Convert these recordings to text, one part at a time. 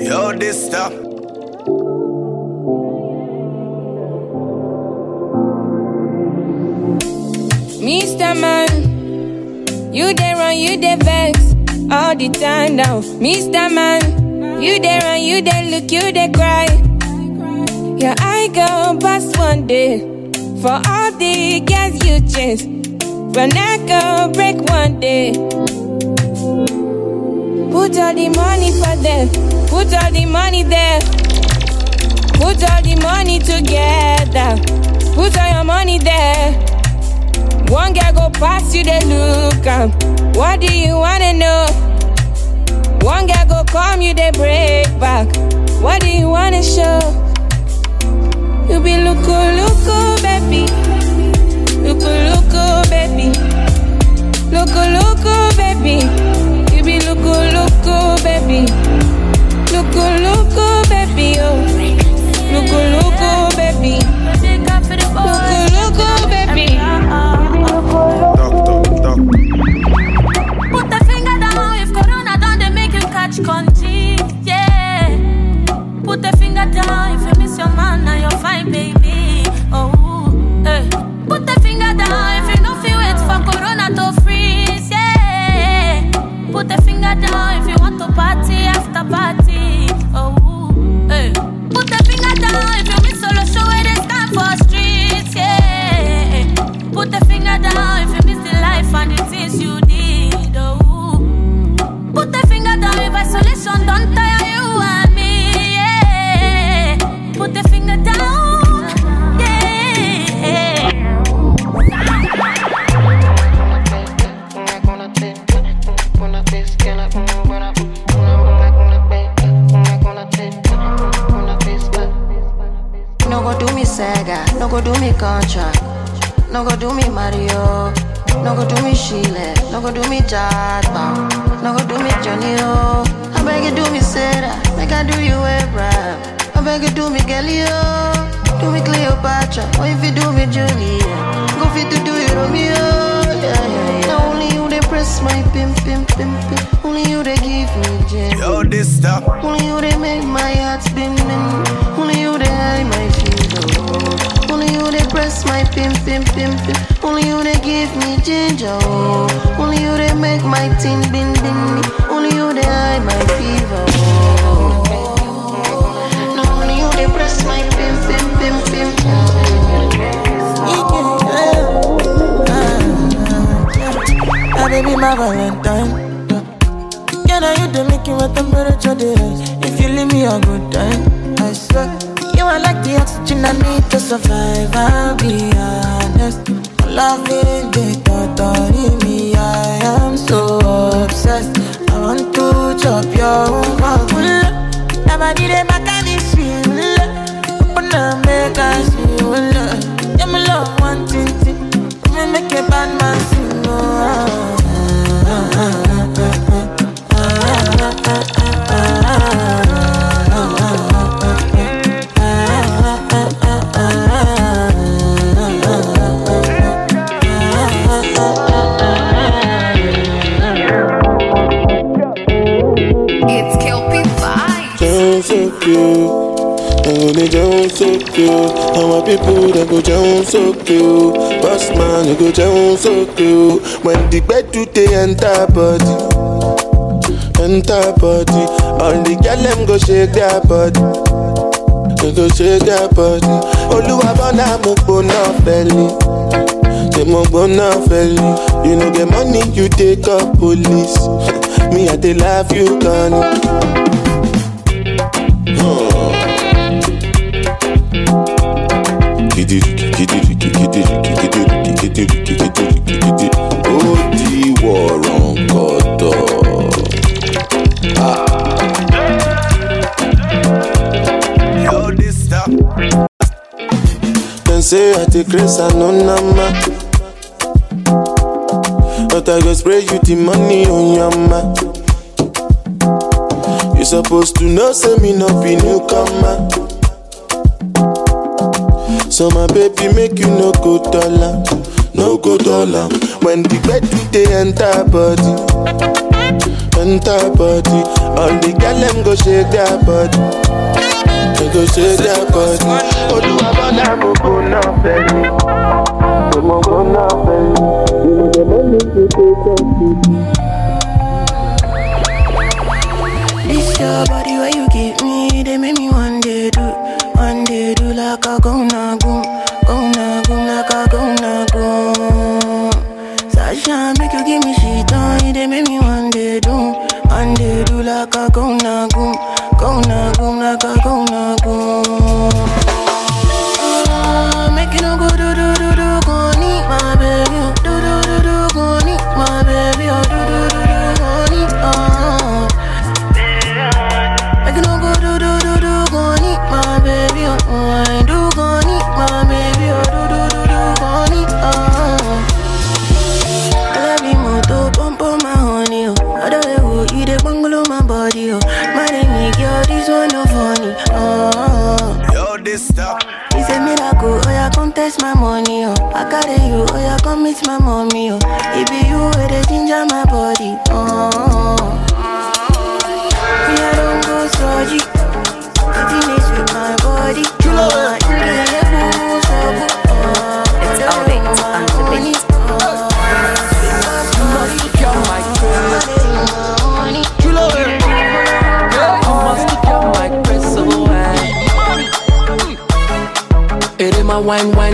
Yo, this stuff. Mr. Man, you dey run, you dey vex all the time now. Mr. Man, you there and you dey look, you dey cry. Yeah, I go past one day for all the girls you chase. But I go break one day. Put all the money for them, put all the money there. Put all the money together, put all your money there. One girl go pass you, they look am. What do you wanna know? One guy go come you, they break back. What do you wanna show? You be looku looku, baby. Looku looku, baby. Looku looku, baby. Me Chile, no go do me Jadba, no go do me Johnny O. Oh. I beg you do me Sarah, make I do you a rap. I beg you do me Galileo, oh. do me Cleopatra, or if you do me Julia, go fit to do you Romeo. Oh. Yeah, yeah, yeah. Now only you they press my pim pim pim pim, only you they give me gem. Yo, this stuff. Only you they make my heart spinning. Only you they hide my fever. Only you they press my pim pim pim pim. Only you they give me ginger. Oh. Only you they make my tin bin bin. Only you they hide my fever. Oh. No, only you they press my pim pim pim pim. Ah, baby, my Valentine. Yeah, now you the making my temperature rise. If you leave me a good time, I swear. You are like the oxygen I need to survive. I'll be honest. Loving the thought of me, I am so obsessed. I want to chop your own Never did it back and it's real. Open up, make us love. Yeah, my love, one thing, make a bad man sing. So cute. My people that go down so cute. Boss man, you go down so cute. When the bed do they enter body, enter body. All the girl them go shake their body. They go shake their body. Oluwa bona mo gbona belly. Say mo gbona belly. You know get money, you take up police. Me I dey love you, Connie. Kidiriki, Say I no. But I go spray you the money on your ma. You supposed to know, say me no be newcomer. So my baby make you no go dollar, no go dollar. When the bed do they enter body, enter body. All the girl them go shake their body, they go shake their body. Mo kò ná fẹ́ mi, mo kò ná fẹ́ mi. You know the money to This your body where you give me, they make me one day do, one day do like a go na Like a go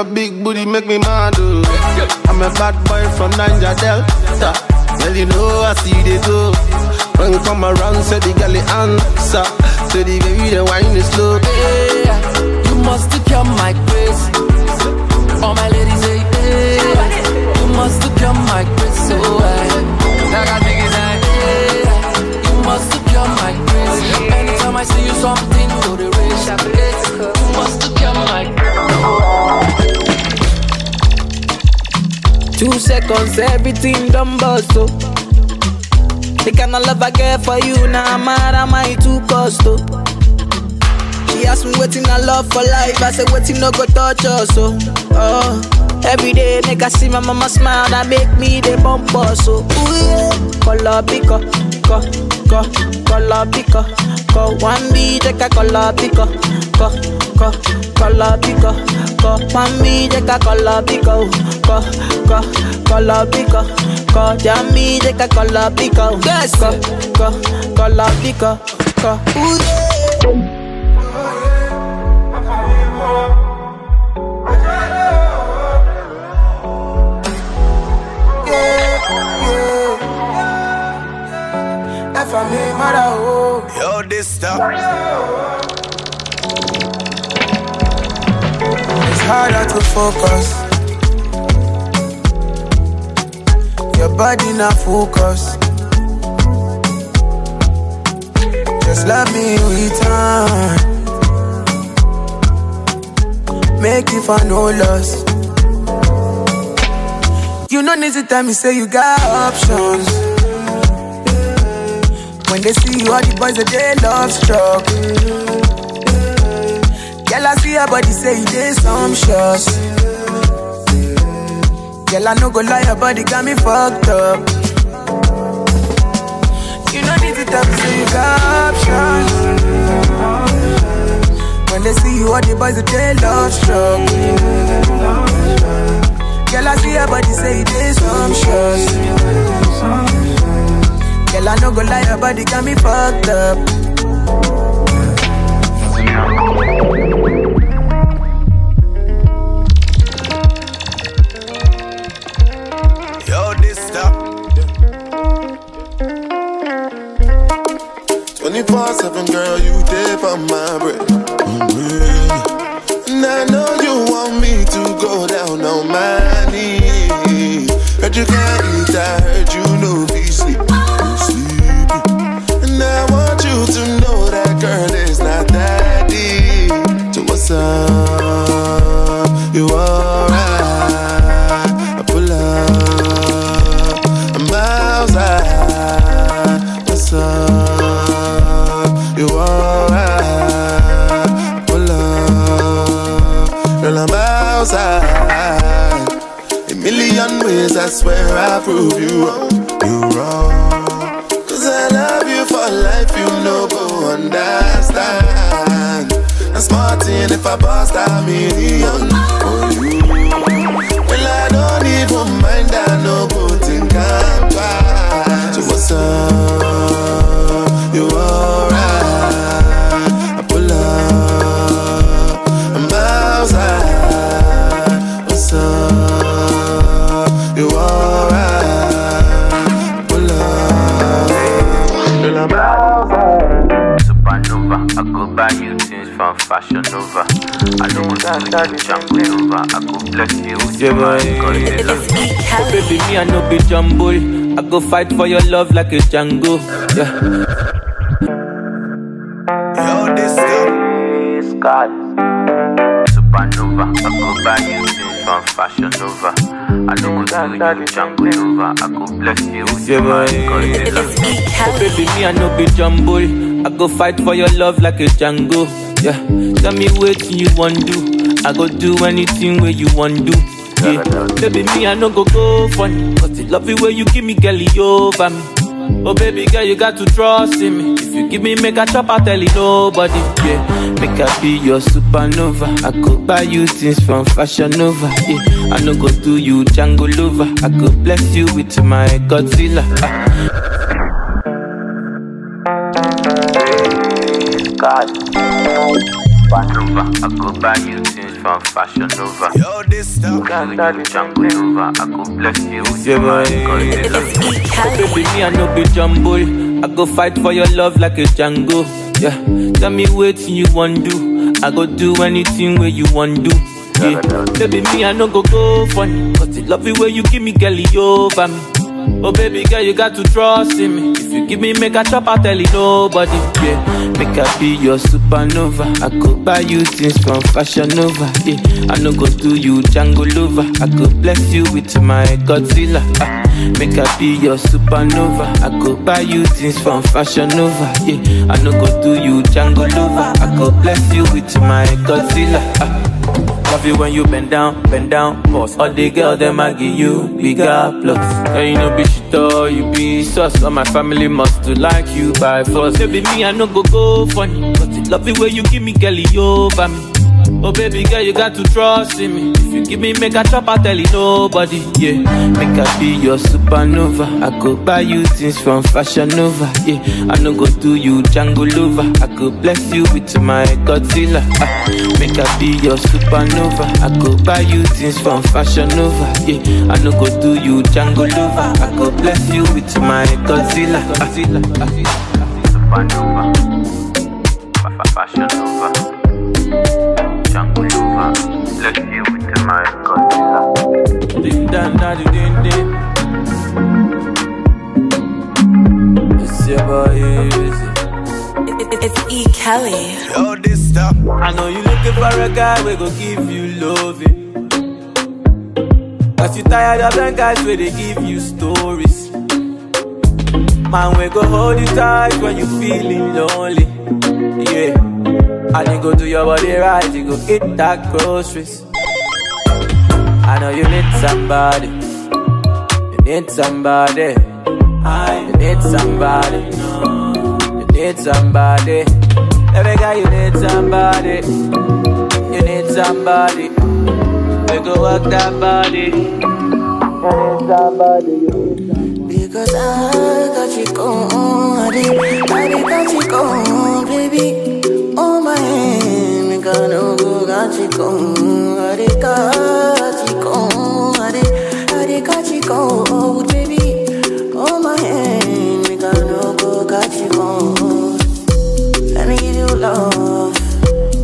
Your big booty make me mad oh. I'm a bad boy from Niger Delta. Well, you know I see they go. When you come around, say the girl answer. Say the baby the wine is slow. Yeah, you must secure my grace. All my ladies say, yeah, you must secure my grace. So I, like I think it's like, you must secure my grace. Anytime I see you, something go the race. Two seconds, everything done bust, oh. The kind of love I get for you, now I'm mad, am I too cost, oh. She asked me waiting I love for life, I said waiting no go touch us, oh. oh. Every day, nigga see my mama smile, that make me the bump so oh. ooh yeah. Color pico, co, co, color pico, co. One B, take a color pico, co, co, color pico, co. One B, take a color pico, co, co, color pico, co. Jammy, take a color pico, yes, co, co, color pico, co. Ooh yeah. I make mother, oh Yo, this stop. It's harder to focus. Your body not focus. Just love me return. Make it for no loss. You no need to tell me say you got options. When they see you, all the boys they love struck. Girl, I see your body say you did some shots. Girl, I no go lie, your body got me fucked up. You no need to tell me say you got options. When they see you, all the boys they love struck. Girl, I see your body say you did some shots. Girl, I no go lie, your body got me fucked up. Yo, this stop. 24 7, girl, you dip on my bread. Mm-hmm. And I know you want me to go down on my knees. Heard you can't eat, I heard you outside. A million ways, I swear I prove you wrong. You wrong. Cause I love you for life, you know, go understand. I'm smart in if I bust a million for you. Well, I don't even mind, I know, know what's good, Jungle I go bless you Yeah, my boy. Godzilla. Oh, baby, me, I no be jumble. I go fight for your love like a Django. Yeah. Yo, this stop. Scott. Supernova, I go buy you things from Fashion Nova. I know what's good, Jungle Nova. I go bless you with Yeah, my boy. Godzilla. Oh, baby, me, I no be jumble. I go fight for your love like a Django. Yeah. Tell me what you want to do. I go do anything where you want do. Yeah. Baby, me, I no go go funny. Cause the love you where you give me, girl, over me. Oh, baby girl, you got to trust in me. If you give me, make a chop, I tell you nobody. Yeah. Make I be your supernova. I could buy you things from Fashion Nova. Yeah. I no go do you Django lover. I could bless you with my Godzilla. Ah. God. Supernova, I go buy you from Fashion Nova. Yo, this stop. Jungle Nova, I go bless you with Yeah, my Oh, baby, me, I no be jumble. I go fight for your love like a Django. Yeah. Tell me what you want to do. I go do anything where you want do. Yeah. Baby, me, I no go go funny. Cause the love you where you give me, girl, you over me. Oh, baby girl, you got to trust in me. If you give me, make a chop, I tell you nobody. Yeah. Make I be your supernova. I could buy you things from Fashion Nova. Yeah. I no go do you Django lover. I could bless you with my Godzilla. Ah. Make I be your supernova. I could buy you things from Fashion Nova. Yeah. I no go do you Django lover. I could bless you with my Godzilla. Ah. Love you when you bend down, bend down, boss. All the girls them I give you bigger plus. Girl, you know be shit or you be sus. All my family must to like you by force. Baby, me I no go go funny, but it love you when you give me girl over me. Oh baby girl, you got to trust in me. If you give me make a chop, I tell you nobody. Yeah, make I be your supernova. I could buy you things from Fashion Nova. Yeah, I no go do you Django lover. I could bless you with my Godzilla. Ah, make I be your supernova. I could buy you things from Fashion Nova. Yeah, I no go do you Django lover. I could bless you with my Godzilla. Godzilla. Supernova, Fa- fa- Fashion Nova, Bless you with my Godzilla. Ding. It's E. Kelly. Yo, this stop. I know you looking for a guy we go give you loving. Cause you tired of them guys where they give you stories. Man, we go hold you tight when you feeling lonely. Yeah. And you go do your body right, you go eat that groceries. I know you need somebody. You need somebody. You need somebody. You need somebody. Every guy, you need somebody. You need somebody. We go work that body. You need somebody. You need somebody. Because I got you gone, I got you gone, baby. Oh me got no go, got you gone, I did got you gone, I did, I did got you gone, baby. Oh my hand, me got no go, got you gone. Let me give you love,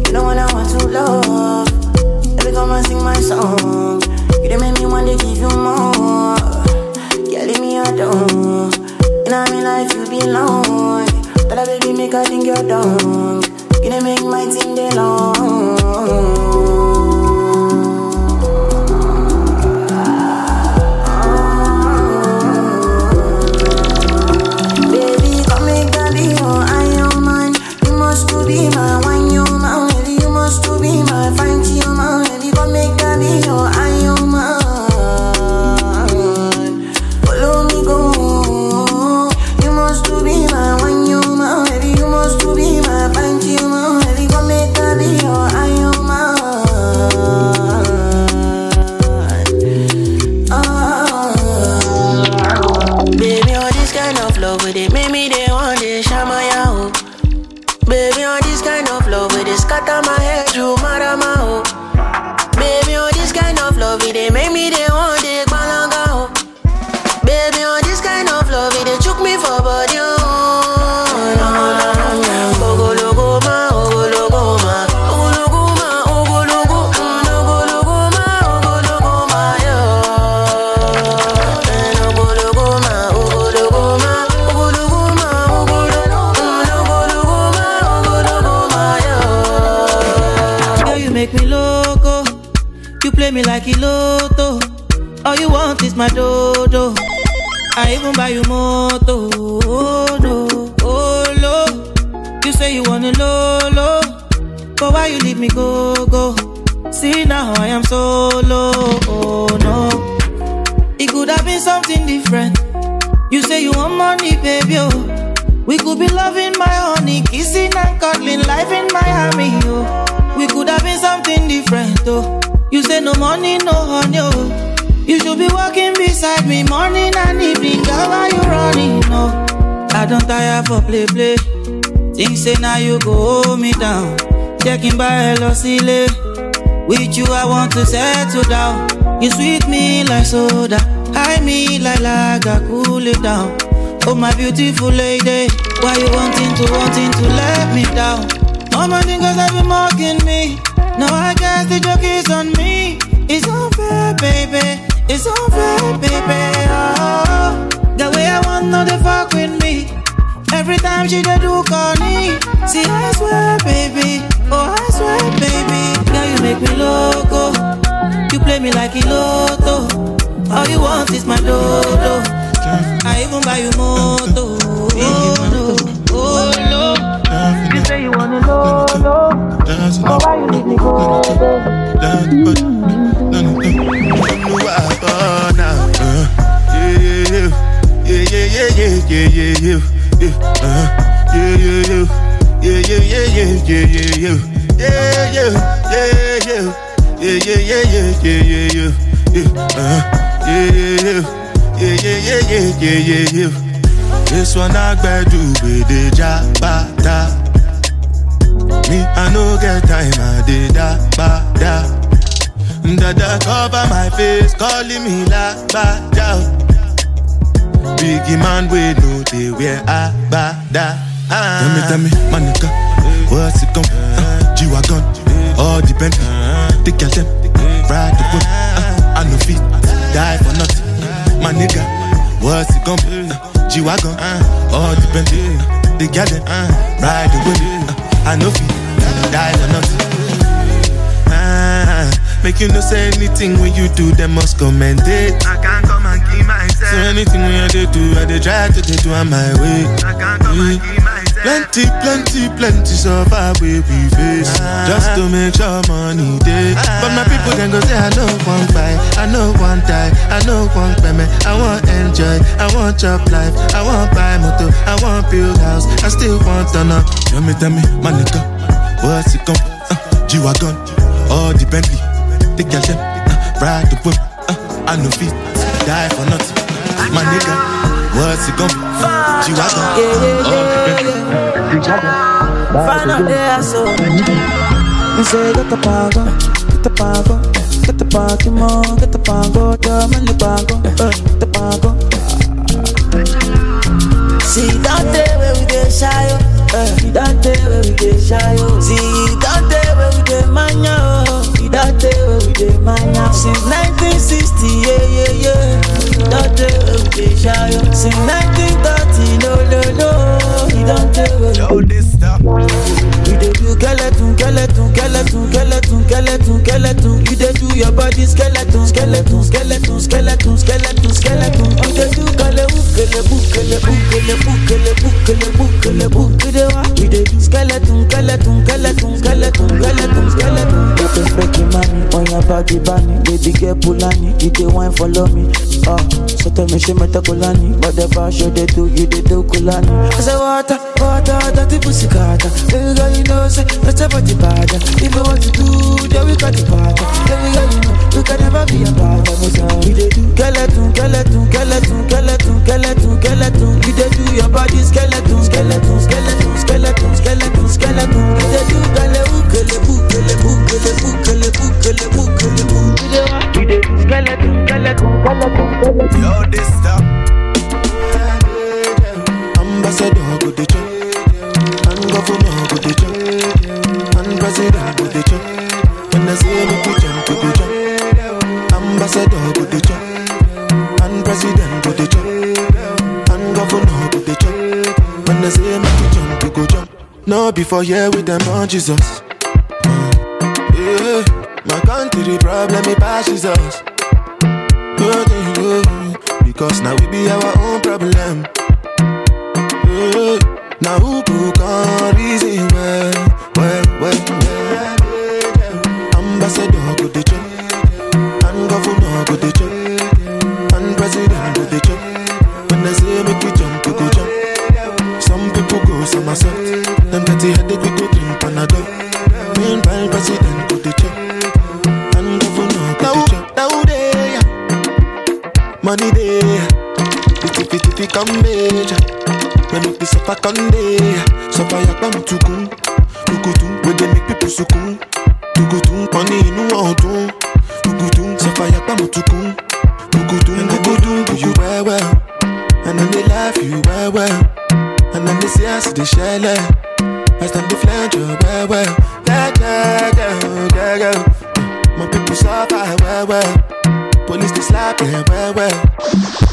you know what I want to love. Every time I sing my song, you make me want to give you more. Yeah, leave me alone. In my life you belong. I baby make I think you're dumb. You make my thing day long. Make me loco. You play me like Iloto. All you want is my dodo. I even buy you moto. Oh, no, oh. You say you wanna lolo. But why you leave me go, go? See now I am solo. Oh, no. It could have been something different. You say you want money, baby. Oh. We could be loving my honey, kissing and cuddling, life in Miami. Oh. We could have been something different. Oh. You say no money, no honey. Oh. You should be walking beside me morning and evening. Girl, why you running? No, I don't tire for play, play. Things say now you go hold me down. Checking by hello, silly. With you, I want to settle down. You sweet me like soda, high me like lager, cool it down. Oh my beautiful lady, why you wanting to wanting to let me down? All my niggas have been mocking me. Now I guess the joke is on me. It's unfair, baby. It's unfair, baby. Oh, the way I want no they fuck with me. Every time she dey do corny. La ba da. Biggie man, we know they wear a ba da. Tell me, tell me, my nigga, what's it come? Uh, G-Wagon, all the Bentley, the girl them, ride the whip. Uh, I no fit, die for nothing. My nigga, what's it come? Uh, G-Wagon, all the Bentley, the girl them, ride the whip. Uh, I no fit, die for nothing. Ah, make you no say anything when you do, them must commend it. I can't come and keep myself. So anything when I do, I dey try to dey do on my way. I can't come and keep myself. Plenty, plenty, plenty suffer we we face. Just to make sure money day But my people then go say I know one buy, I know one die, I know one payment I want enjoy, I want chop life. I want buy motor, I want build house. I still want to know Tell me, tell me, my nigga What's it come? Uh, G-Wagon, all the Bentley The girl them, uh, ride the whip uh, I know feet, die for nothing My nigga, What's it gonna be? G-Wagon. Find out there, so Me say get the pago, get the pago, get the party more, get the pago, the money pago, uh, get the pago. See that day where we get shy, oh, uh, see that day where we get shy, oh. See that day where we get mania, oh, that day where we get mania. Since 1960, bunny. Baby girl Pulani, you dey wine follow me. Ah, so tell me she meta kulani, but the show they do, you dey do kulani. I say water, water, dirty pussy carter. Baby girl, you know say that's a body bad. If you want to do, then we got the part. Baby girl, you know you can never be a bad. We dey do skeleton, skeleton, skeleton, skeleton, skeleton, skeleton. You dey do your body skeleton, skeleton, Yo, this stop. Ambassador go the and governor go the and president go the. When I say make you jump, you go jump. Ambassador go the and president go the and governor go the. When I say make you jump, you go jump. No before here with them on Jesus. Yeah, my country problem it passes us. Good, because now we be our own problem. Yeah, now who can reason well, well, well, well. Ambassador go major. When make the suffer day, suffer yakpa mutukun, tukutun. When they make people sukun, tukutun. Money inu ọdun, tukutun. Suffer yakpa mutukun, tukutun. Go do you well well, and then they laugh you well well, and then they say I see the shell. As them they flange well well, yeah yeah yeah yeah yeah. My people suffer well well, police they slap them well well.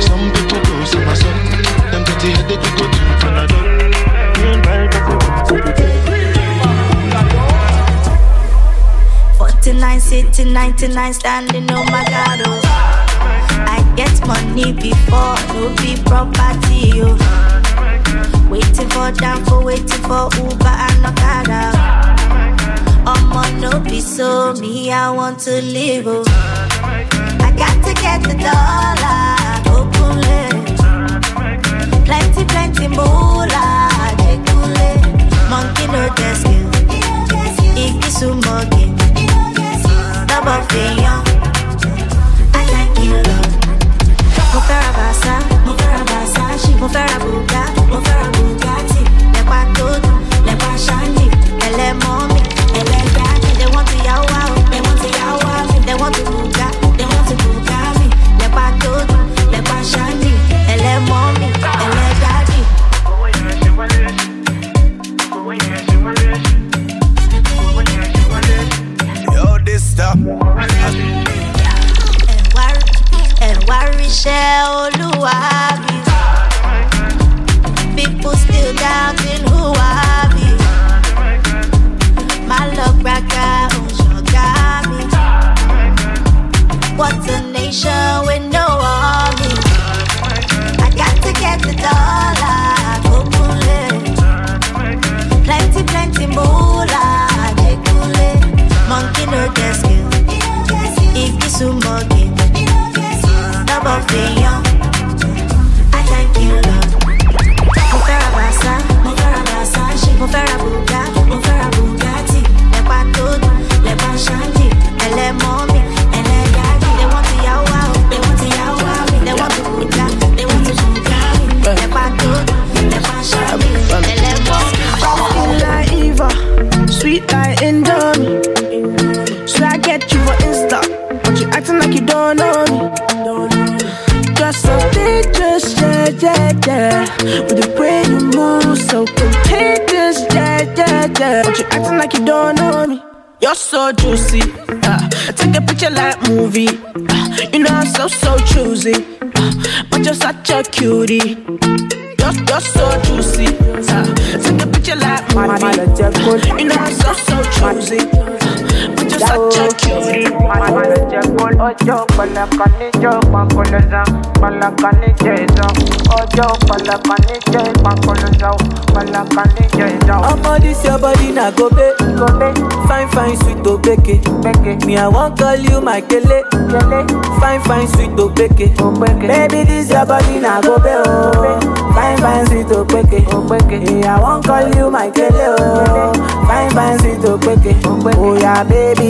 Some people go them dirty headache we go drink Panadol. Meanwhile, president go the chop. 49 sitting, 99 standing, oh my god, oh. Get money before, no be property, oh. Waiting for Danfo, waiting for Uber and Okada. I'ma no be so me, I want to live, oh. I got to get the dollar, open it. Plenty, plenty moolah, jekule. Monkey no skill, Iggy sumogi. Double fèèyàn. Versace, mo fẹ́ ra Bugatti, mo fẹ́ ra Bugatti. Lẹ́pa tó dùn, lẹ́pa ṣáńdì, ẹlẹ́mọ́ yeah. But you acting like you don't know me. You're so juicy. Uh, take a picture like movie. Uh, you know I'm so so choosy, uh, but you're such a cutie. You're, you're so juicy. Uh, take a picture like movie. You know I'm so so choosy, Omo this your body na gobe Fine fine sweet obeke Beke Me I wan call you my kele Fine fine sweet obeke Obeke Baby this your body na gobe oh. Fine fine sweet obeke Obeke Me I wan call you my kele oh Fine fine sweet obeke Oh yeah baby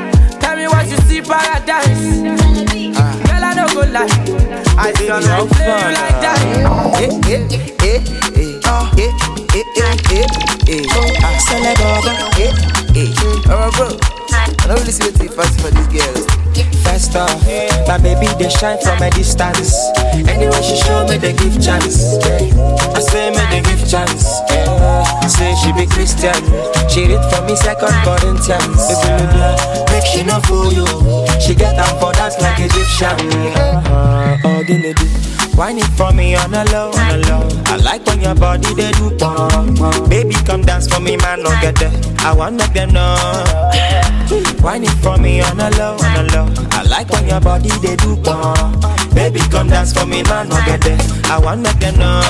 tell me what you see paradise. Girl, I no go lie, I swear I no play you like dice. Eh, eh, eh, eh, ah, eh, eh, eh, eh, eh. Ah, Senegal, eh, eh. Alright, bro. I don't really see the fast for these girls. First off, my baby they shine from a distance. Anyway, she show me they give chance. I say me they give chance. Say she be Christian. She read for me second Corinthians. Baby, make she no fool you. She get up for dance like Egyptian. Uh, oh, the lady. Wine it for me on a low, on a low. I like when your body they do pump. Baby, come dance for me, man, no get there. I want make them know. Wine it for me on a low, on a low. I like when your body they do pump. Baby, come dance for me, man, no get there. I want make them know.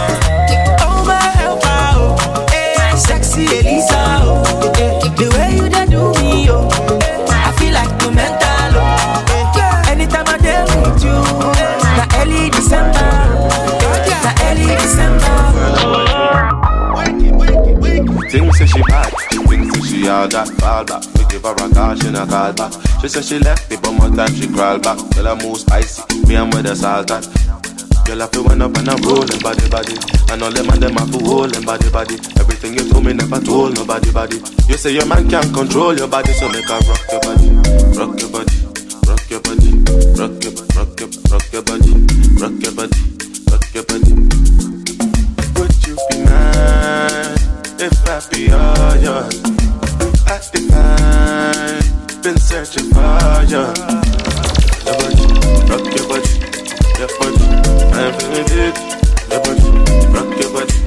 Oh my helper, oh, eh, sexy Elisa, oh, all that fall back. We give her a call, she not call back. She say she left me, but more time she crawl back. Girl, I move spicy, me and with the salt and. Girl, I feel when up and I'm rolling body body. And all them and them I feel holding body body. Everything you told me never told nobody body. You say your man can't control your body, so make her rock your body, rock your body, rock your body, rock your rock your rock your body, rock your body, rock your body. Would you be mine if I be all yours? I define, been searching for you. Your body, rock your body, your body, I'm feeling it. Your body, rock your body,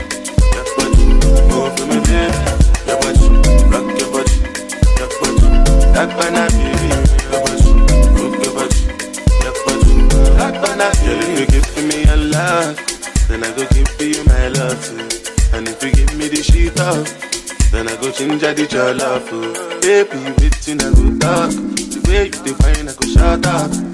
your body, for me, babe. Your body, rock your body, your body, that banana. Your body, rock your body, your body, that banana, baby. You give me your love, then I go give you my love too. And if you give me the shit off, then I go change the your love oh. Baby, waiting I go talk. The way you define, I go shut up.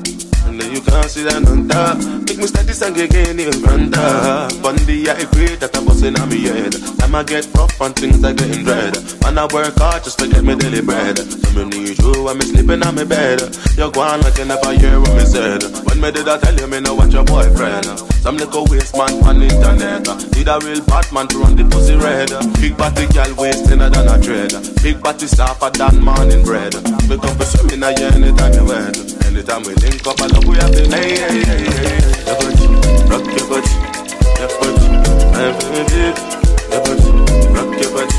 You can't see that on top. Make me start this again, you run up. One day I agree that I'm busting on me head. Time I get rough and things are getting dread. Man, I work hard just to get me daily bread. So me need you when me sleeping on me bed. You're gone like you never hear what me said. When me did I tell you me know what your boyfriend? Some little waste man on internet. Need a real Batman to run the pussy red. Big body girl wasting than a dread. Big body softer than morning bread. We come for swimming a year anytime you wed. Anytime we link up, I love we have been. Hey, hey. Your rock your your. I'm rock your your. I'm rock your your.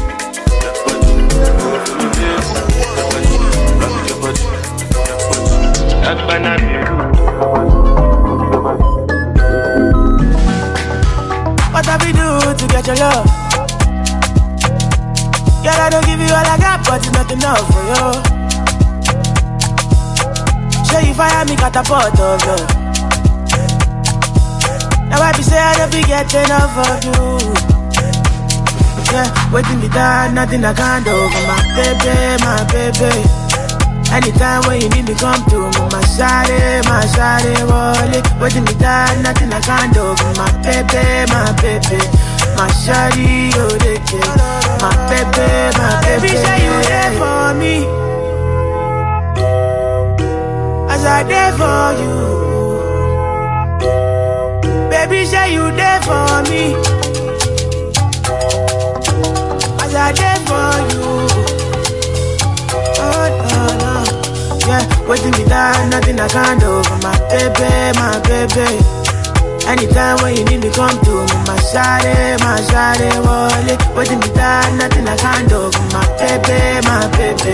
What have we do to get your love? Girl, I don't give you all I got, but it's not enough for you. Show you fire me catapult of love. Now I be say I don't be get enough of you. Yeah, waiting me down, nothing I can't do for my baby, my baby. Anytime when you need me, come through. My shawty, my shawty, wallet. Waiting me down, nothing I can't do. My baby, my baby. My shawty, oh, they. My baby, my baby. Baby, say you there for me. As I there for you. Baby, say you there for me. As I there for you. Oh, no, no. Yeah, waiting me down, nothing I can't do. For my baby, my baby. Anytime when you need me, come to me. My shawty, my shawty, wallet. Waiting me down, nothing I can't do. For my baby, my baby.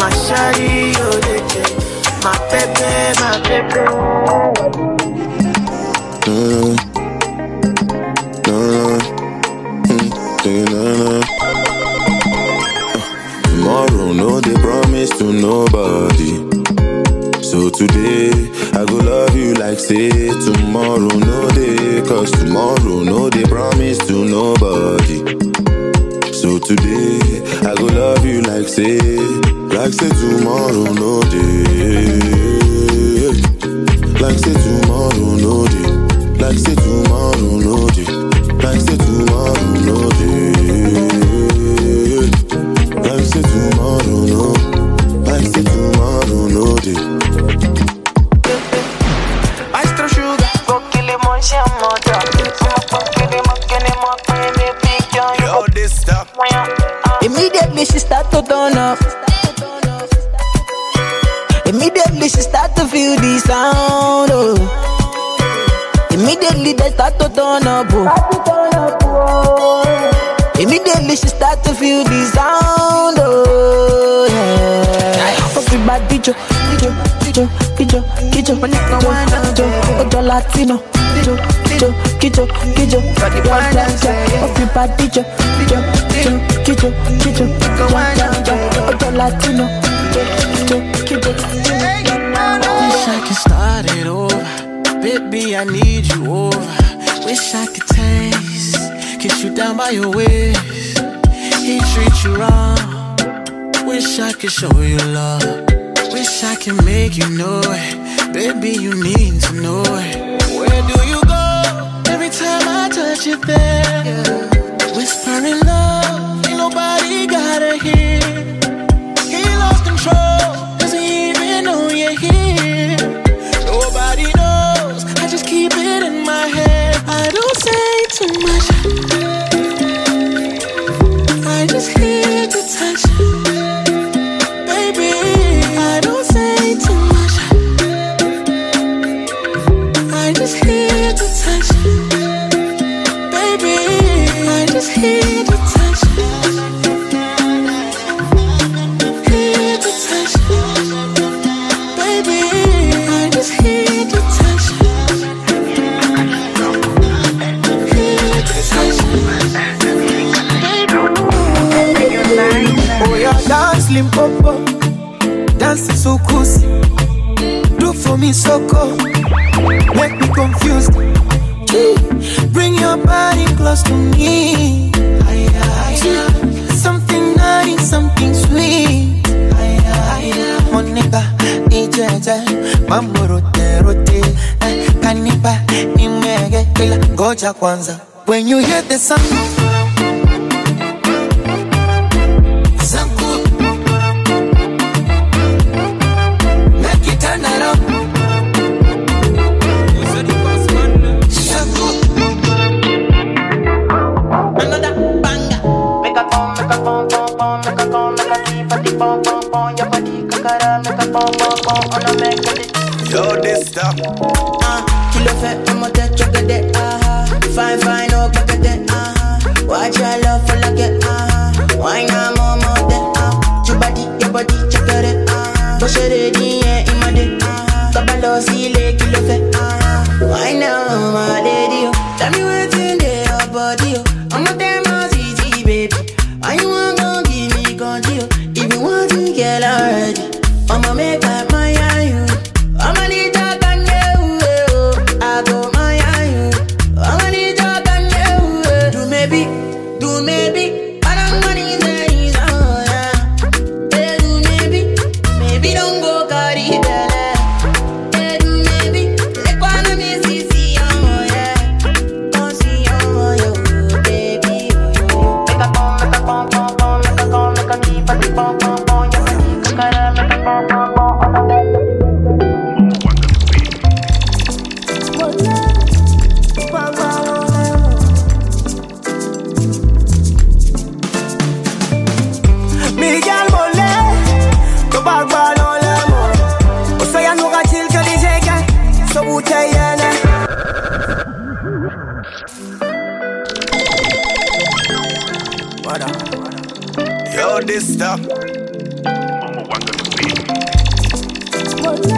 My shawty, oh, they care. My baby, my baby. Mm. Mm. Tomorrow, no, they promise to nobody. So today, I go love you like say tomorrow, no day. Cause tomorrow, no, they promise to nobody. So today, I go love you like say, like say tomorrow, Latino, kijo, kijo, kijo, kijo, yeah, yeah, yeah. Everybody jo, jo, jo, kijo, kijo, yeah, yeah, yeah. ojo Latino, kijo, kijo, Wish I could start it over. Baby, I need you over. Wish I could taste. Kiss you down by your waist. He treat you wrong. Wish I could show you love. Wish I could make you know it. Baby, you need to know it. Touch you there. Whispering love. Ain't nobody gotta hear. He lost control. Doesn't even know you're here. Nobody knows. I just keep it in my head. I don't say too much. Me so cold, make me confused. Bring your body close to me. Something nice, something sweet. Monica, ijeje, mambo rote rote, eh, kanipa nimege, ila ngoja kwanza. When you hear the sound. Losile Miguel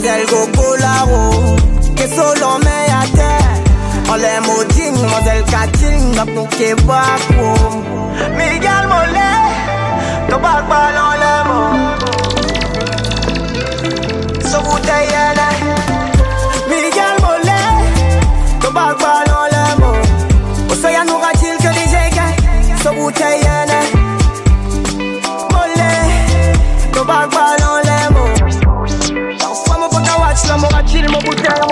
Modèle Gogo Laro, que solo me les moudines, modèle catine, donc nous qui bako. Miguel Mollet, ton bac ballon les mots. So bouteille yene. Miguel Mollet, ton bac ballon les mots. O soy a nou ratil que di jeke, so mo